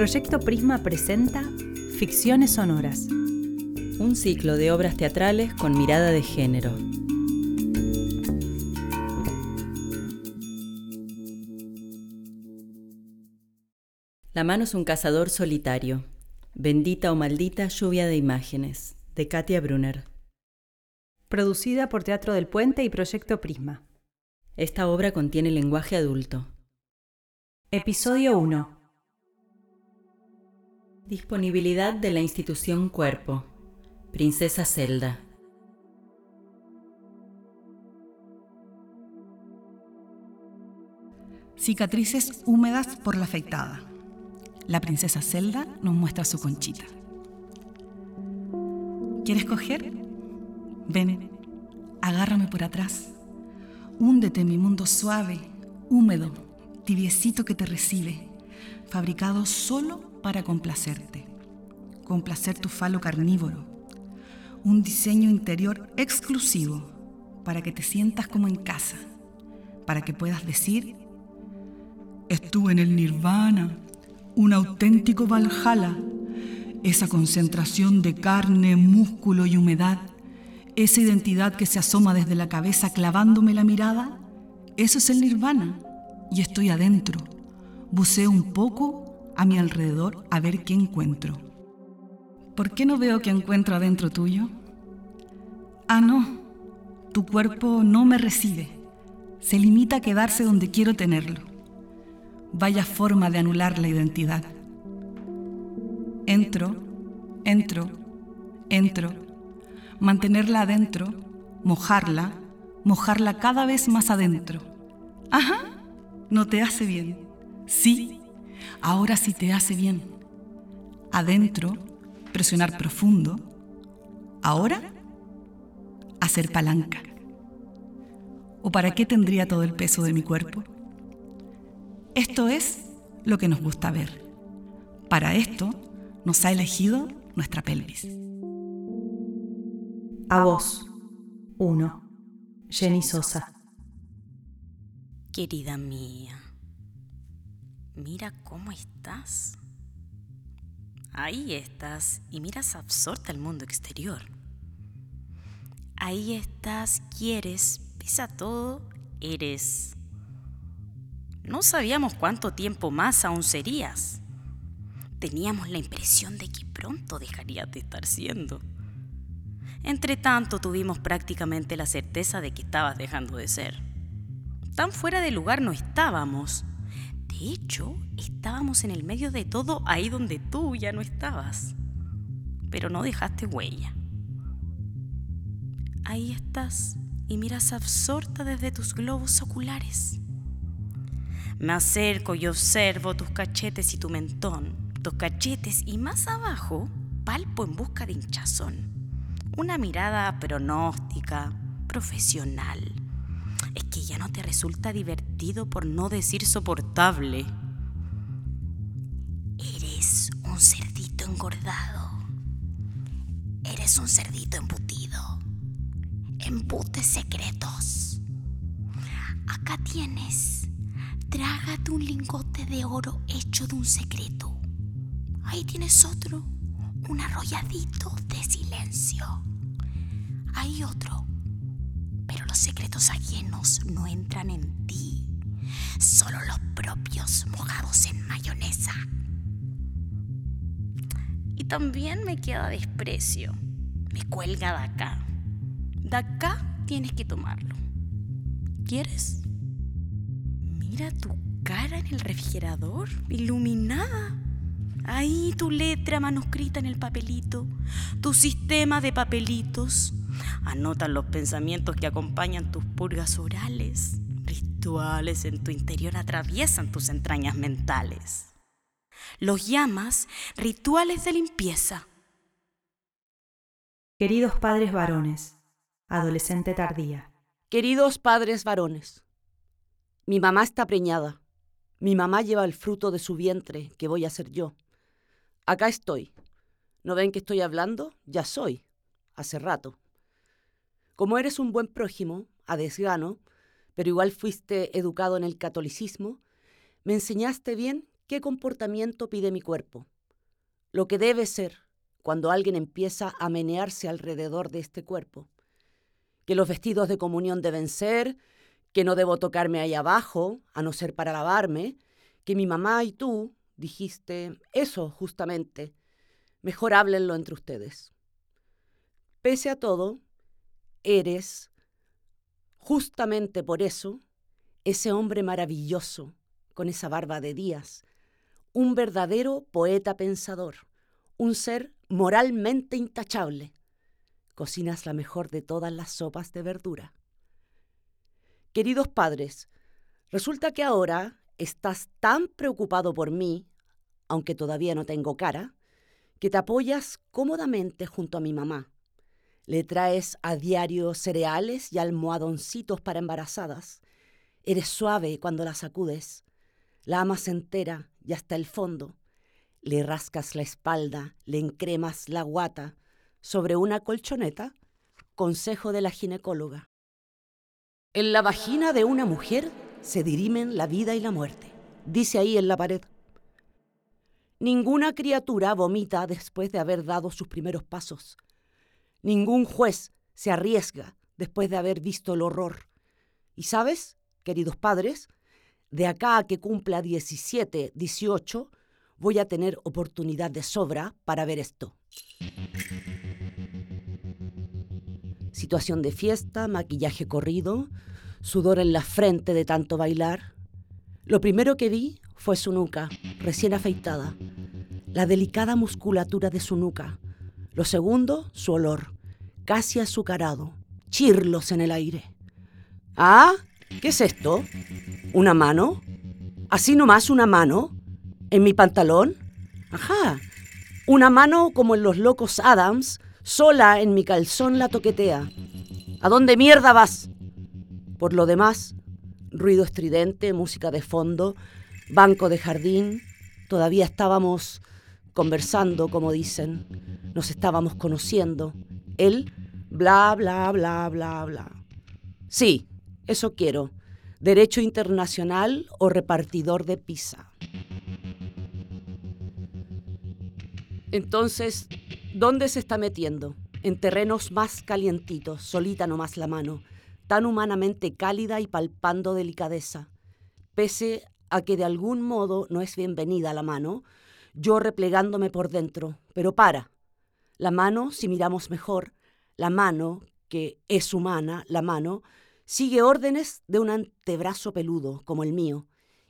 Proyecto Prisma presenta Ficciones Sonoras. Un ciclo de obras teatrales con mirada de género. La mano es un cazador solitario. Bendita o maldita lluvia de imágenes, de Katia Brunner. Producida por Teatro del Puente y Proyecto Prisma. Esta obra contiene lenguaje adulto. Episodio 1. Disponibilidad de la institución Cuerpo. Princesa Zelda. Cicatrices húmedas por la afeitada. La princesa Zelda nos muestra su conchita. ¿Quieres coger? Ven, agárrame por atrás. Húndete en mi mundo suave, húmedo, tibiecito que te recibe, fabricado solo para complacerte, complacer tu falo carnívoro, un diseño interior exclusivo para que te sientas como en casa, para que puedas decir, estuve en el nirvana, un auténtico Valhalla, esa concentración de carne, músculo y humedad, esa identidad que se asoma desde la cabeza clavándome la mirada, eso es el nirvana y estoy adentro, buceo un poco a mi alrededor a ver qué encuentro. ¿Por qué no veo qué encuentro adentro tuyo? Ah, no, tu cuerpo no me recibe, se limita a quedarse donde quiero tenerlo. Vaya forma de anular la identidad. Entro, entro, entro, mantenerla adentro, mojarla, mojarla cada vez más adentro. Ajá, no te hace bien. Sí, Ahora sí te hace bien. Adentro, presionar profundo. Ahora, hacer palanca. ¿O para qué tendría todo el peso de mi cuerpo? Esto es lo que nos gusta ver. Para esto nos ha elegido nuestra pelvis. A vos. Uno. Jenny Sosa. Querida mía. Mira cómo estás. Ahí estás y miras absorta el mundo exterior. Ahí estás, quieres, pisa todo, eres. No sabíamos cuánto tiempo más aún serías. Teníamos la impresión de que pronto dejarías de estar siendo. Entre tanto tuvimos prácticamente la certeza de que estabas dejando de ser. Tan fuera de lugar no estábamos de hecho, estábamos en el medio de todo ahí donde tú ya no estabas. Pero no dejaste huella. Ahí estás y miras absorta desde tus globos oculares. Me acerco y observo tus cachetes y tu mentón, tus cachetes y más abajo palpo en busca de hinchazón. Una mirada pronóstica, profesional, es que ya no te resulta divertido por no decir soportable. Eres un cerdito engordado. Eres un cerdito embutido. Embutes secretos. Acá tienes. Trágate un lingote de oro hecho de un secreto. Ahí tienes otro. Un arrolladito de silencio. Hay otro pero los secretos ajenos no entran en ti, solo los propios mojados en mayonesa. Y también me queda desprecio, me cuelga de acá. De acá tienes que tomarlo. ¿Quieres? Mira tu cara en el refrigerador, iluminada. Ahí tu letra manuscrita en el papelito, tu sistema de papelitos. Anotan los pensamientos que acompañan tus purgas orales. Rituales en tu interior atraviesan tus entrañas mentales. Los llamas rituales de limpieza. Queridos padres varones, adolescente tardía. Queridos padres varones, mi mamá está preñada. Mi mamá lleva el fruto de su vientre, que voy a ser yo. Acá estoy. ¿No ven que estoy hablando? Ya soy. hace rato. Como eres un buen prójimo, a desgano, pero igual fuiste educado en el catolicismo, me enseñaste bien qué comportamiento pide mi cuerpo, lo que debe ser cuando alguien empieza a menearse alrededor de este cuerpo, que los vestidos de comunión deben ser, que no debo tocarme ahí abajo, a no ser para lavarme, que mi mamá y tú dijiste eso justamente, mejor háblenlo entre ustedes. Pese a todo, eres, justamente por eso, ese hombre maravilloso, con esa barba de días, un verdadero poeta pensador, un ser moralmente intachable. Cocinas la mejor de todas las sopas de verdura. Queridos padres, resulta que ahora estás tan preocupado por mí, aunque todavía no tengo cara, que te apoyas cómodamente junto a mi mamá. Le traes a diario cereales y almohadoncitos para embarazadas. Eres suave cuando la sacudes. La amas entera y hasta el fondo. Le rascas la espalda, le encremas la guata sobre una colchoneta. Consejo de la ginecóloga. En la vagina de una mujer se dirimen la vida y la muerte, dice ahí en la pared. Ninguna criatura vomita después de haber dado sus primeros pasos. Ningún juez se arriesga después de haber visto el horror. Y sabes, queridos padres, de acá a que cumpla 17, 18, voy a tener oportunidad de sobra para ver esto. Situación de fiesta, maquillaje corrido, sudor en la frente de tanto bailar. Lo primero que vi fue su nuca, recién afeitada, la delicada musculatura de su nuca. Lo segundo, su olor, casi azucarado, chirlos en el aire. ¿Ah? ¿Qué es esto? ¿Una mano? ¿Así nomás una mano? ¿En mi pantalón? Ajá. Una mano como en los locos Adams, sola en mi calzón la toquetea. ¿A dónde mierda vas? Por lo demás, ruido estridente, música de fondo, banco de jardín. Todavía estábamos conversando, como dicen. Nos estábamos conociendo. Él, bla, bla, bla, bla, bla. Sí, eso quiero. Derecho internacional o repartidor de pizza. Entonces, ¿dónde se está metiendo? En terrenos más calientitos, solita nomás la mano, tan humanamente cálida y palpando delicadeza. Pese a que de algún modo no es bienvenida la mano, yo replegándome por dentro, pero para. La mano, si miramos mejor, la mano, que es humana, la mano, Sigue órdenes de un antebrazo peludo, como el mío,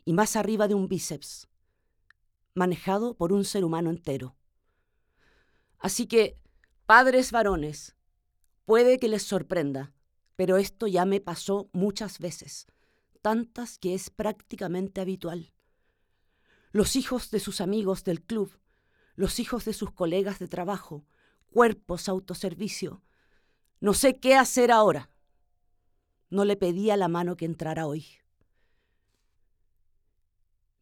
y más arriba de un bíceps, manejado por un ser humano entero. Así que, padres varones, puede que les sorprenda, pero esto ya me pasó muchas veces, tantas que es prácticamente habitual. Los hijos de sus amigos del club, los hijos de sus colegas de trabajo, cuerpos autoservicio. No sé qué hacer ahora. No le pedía la mano que entrara hoy.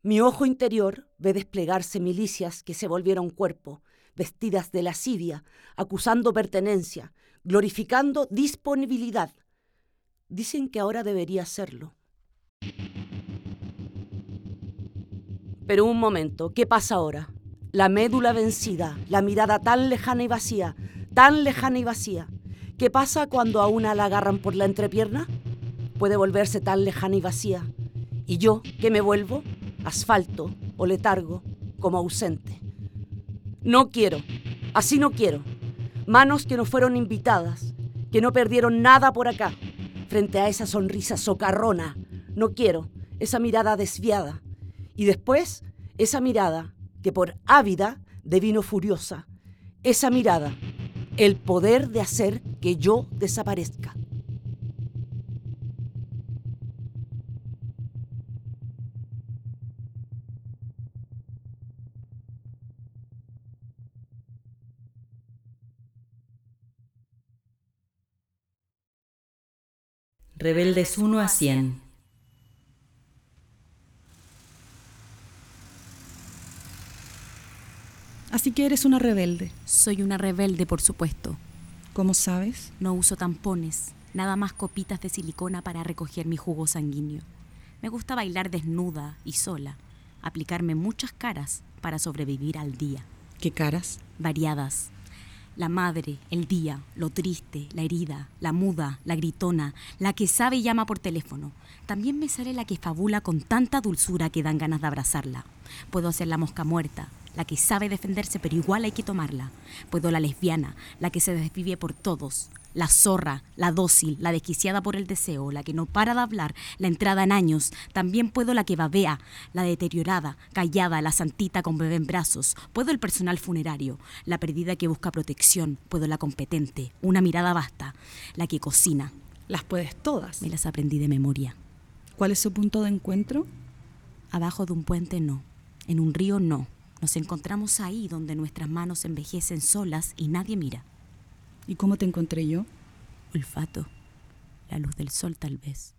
Mi ojo interior ve desplegarse milicias que se volvieron cuerpo, vestidas de lascivia, acusando pertenencia, glorificando disponibilidad. Dicen que ahora debería hacerlo. Pero un momento, ¿qué pasa ahora? La médula vencida, la mirada tan lejana y vacía, tan lejana y vacía. ¿Qué pasa cuando a una la agarran por la entrepierna? Puede volverse tan lejana y vacía. Y yo, ¿qué me vuelvo? Asfalto o letargo, como ausente. No quiero, así no quiero. Manos que no fueron invitadas, que no perdieron nada por acá, frente a esa sonrisa socarrona. No quiero esa mirada desviada. Y después, esa mirada que por ávida devino furiosa. Esa mirada el poder de hacer que yo desaparezca. Rebeldes 1 a 100. Así que eres una rebelde. Soy una rebelde, por supuesto. ¿Cómo sabes? No uso tampones, nada más copitas de silicona para recoger mi jugo sanguíneo. Me gusta bailar desnuda y sola, aplicarme muchas caras para sobrevivir al día. ¿Qué caras? Variadas. La madre, el día, lo triste, la herida, la muda, la gritona, la que sabe y llama por teléfono. También me sale la que fabula con tanta dulzura que dan ganas de abrazarla. Puedo ser la mosca muerta, la que sabe defenderse pero igual hay que tomarla. Puedo la lesbiana, la que se desvive por todos, la zorra, la dócil, la desquiciada por el deseo, la que no para de hablar, la entrada en años. También puedo la que babea, la deteriorada, callada, la santita con bebé en brazos. Puedo el personal funerario, la perdida que busca protección. Puedo la competente, una mirada basta, la que cocina. Las puedes todas. Me las aprendí de memoria. ¿Cuál es su punto de encuentro? Abajo de un puente no, en un río no. Nos encontramos ahí donde nuestras manos envejecen solas y nadie mira. ¿Y cómo te encontré yo? Olfato. La luz del sol tal vez.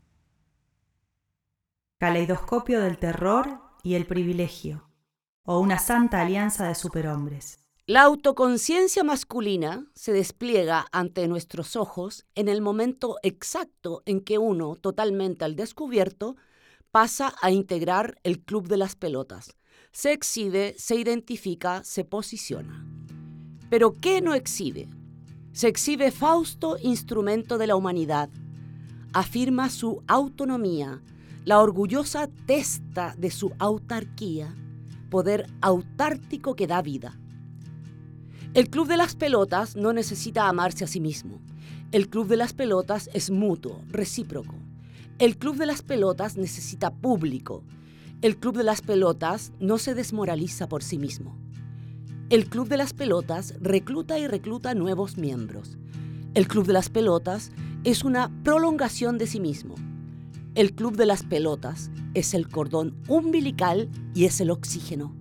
Caleidoscopio del terror y el privilegio. O una santa alianza de superhombres. La autoconciencia masculina se despliega ante nuestros ojos en el momento exacto en que uno, totalmente al descubierto, pasa a integrar el club de las pelotas. Se exhibe, se identifica, se posiciona. Pero ¿qué no exhibe? Se exhibe Fausto, instrumento de la humanidad. Afirma su autonomía, la orgullosa testa de su autarquía, poder autártico que da vida. El Club de las Pelotas no necesita amarse a sí mismo. El Club de las Pelotas es mutuo, recíproco. El Club de las Pelotas necesita público. El Club de las Pelotas no se desmoraliza por sí mismo. El Club de las Pelotas recluta y recluta nuevos miembros. El Club de las Pelotas es una prolongación de sí mismo. El Club de las Pelotas es el cordón umbilical y es el oxígeno.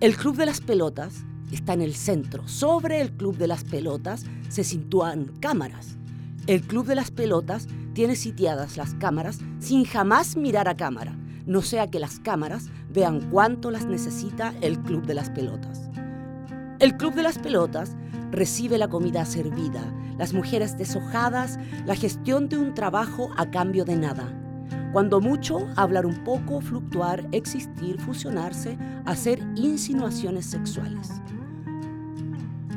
El Club de las Pelotas está en el centro. Sobre el Club de las Pelotas se sitúan cámaras. El Club de las Pelotas tiene sitiadas las cámaras sin jamás mirar a cámara, no sea que las cámaras vean cuánto las necesita el Club de las Pelotas. El Club de las Pelotas recibe la comida servida, las mujeres deshojadas, la gestión de un trabajo a cambio de nada. Cuando mucho, hablar un poco, fluctuar, existir, fusionarse, hacer insinuaciones sexuales.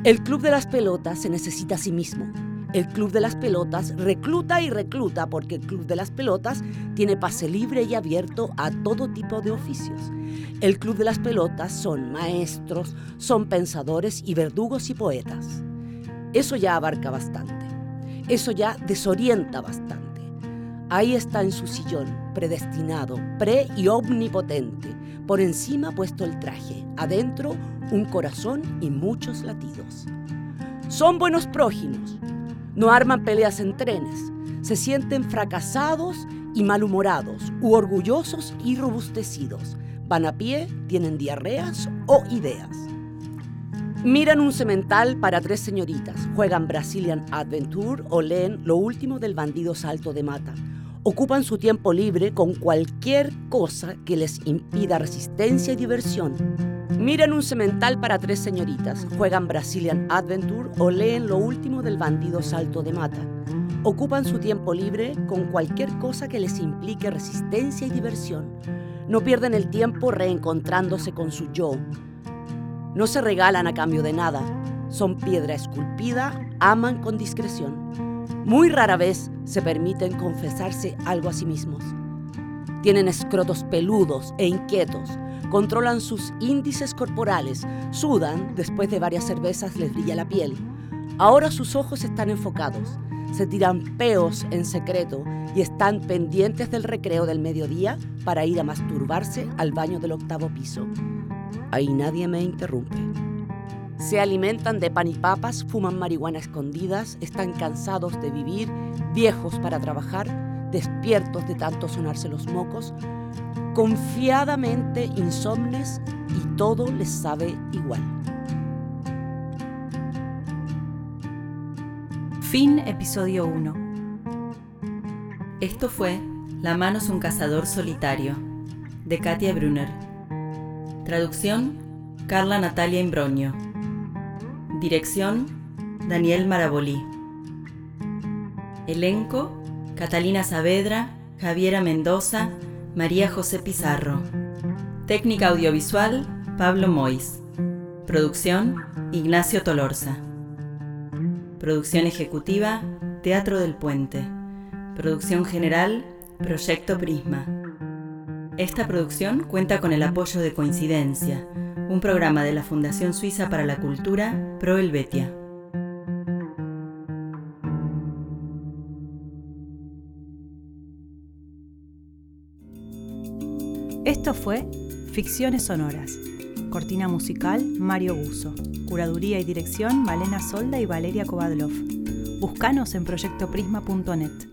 El Club de las Pelotas se necesita a sí mismo. El Club de las Pelotas recluta y recluta porque el Club de las Pelotas tiene pase libre y abierto a todo tipo de oficios. El Club de las Pelotas son maestros, son pensadores y verdugos y poetas. Eso ya abarca bastante. Eso ya desorienta bastante. Ahí está en su sillón, predestinado, pre y omnipotente. Por encima puesto el traje, adentro un corazón y muchos latidos. Son buenos prójimos, no arman peleas en trenes, se sienten fracasados y malhumorados, u orgullosos y robustecidos. Van a pie, tienen diarreas o ideas. Miran un cemental para tres señoritas, juegan Brazilian Adventure o leen lo último del bandido salto de mata. Ocupan su tiempo libre con cualquier cosa que les impida resistencia y diversión. Miran un cemental para tres señoritas, juegan Brazilian Adventure o leen lo último del bandido salto de mata. Ocupan su tiempo libre con cualquier cosa que les implique resistencia y diversión. No pierden el tiempo reencontrándose con su yo. No se regalan a cambio de nada. Son piedra esculpida, aman con discreción. Muy rara vez se permiten confesarse algo a sí mismos. Tienen escrotos peludos e inquietos, controlan sus índices corporales, sudan, después de varias cervezas les brilla la piel. Ahora sus ojos están enfocados, se tiran peos en secreto y están pendientes del recreo del mediodía para ir a masturbarse al baño del octavo piso. Ahí nadie me interrumpe. Se alimentan de pan y papas, fuman marihuana escondidas, están cansados de vivir, viejos para trabajar, despiertos de tanto sonarse los mocos, confiadamente insomnes y todo les sabe igual. Fin episodio 1. Esto fue La mano es un cazador solitario, de Katia Brunner. Traducción, Carla Natalia Imbroño. Dirección, Daniel Marabolí. Elenco, Catalina Saavedra, Javiera Mendoza, María José Pizarro. Técnica audiovisual, Pablo Mois. Producción, Ignacio Tolorza. Producción ejecutiva, Teatro del Puente. Producción general, Proyecto Prisma. Esta producción cuenta con el apoyo de Coincidencia, un programa de la Fundación Suiza para la Cultura, Pro Helvetia. Fue Ficciones Sonoras. Cortina musical, Mario Buzo. Curaduría y dirección, Malena Solda y Valeria Kovadlov. Buscanos en proyectoprisma.net.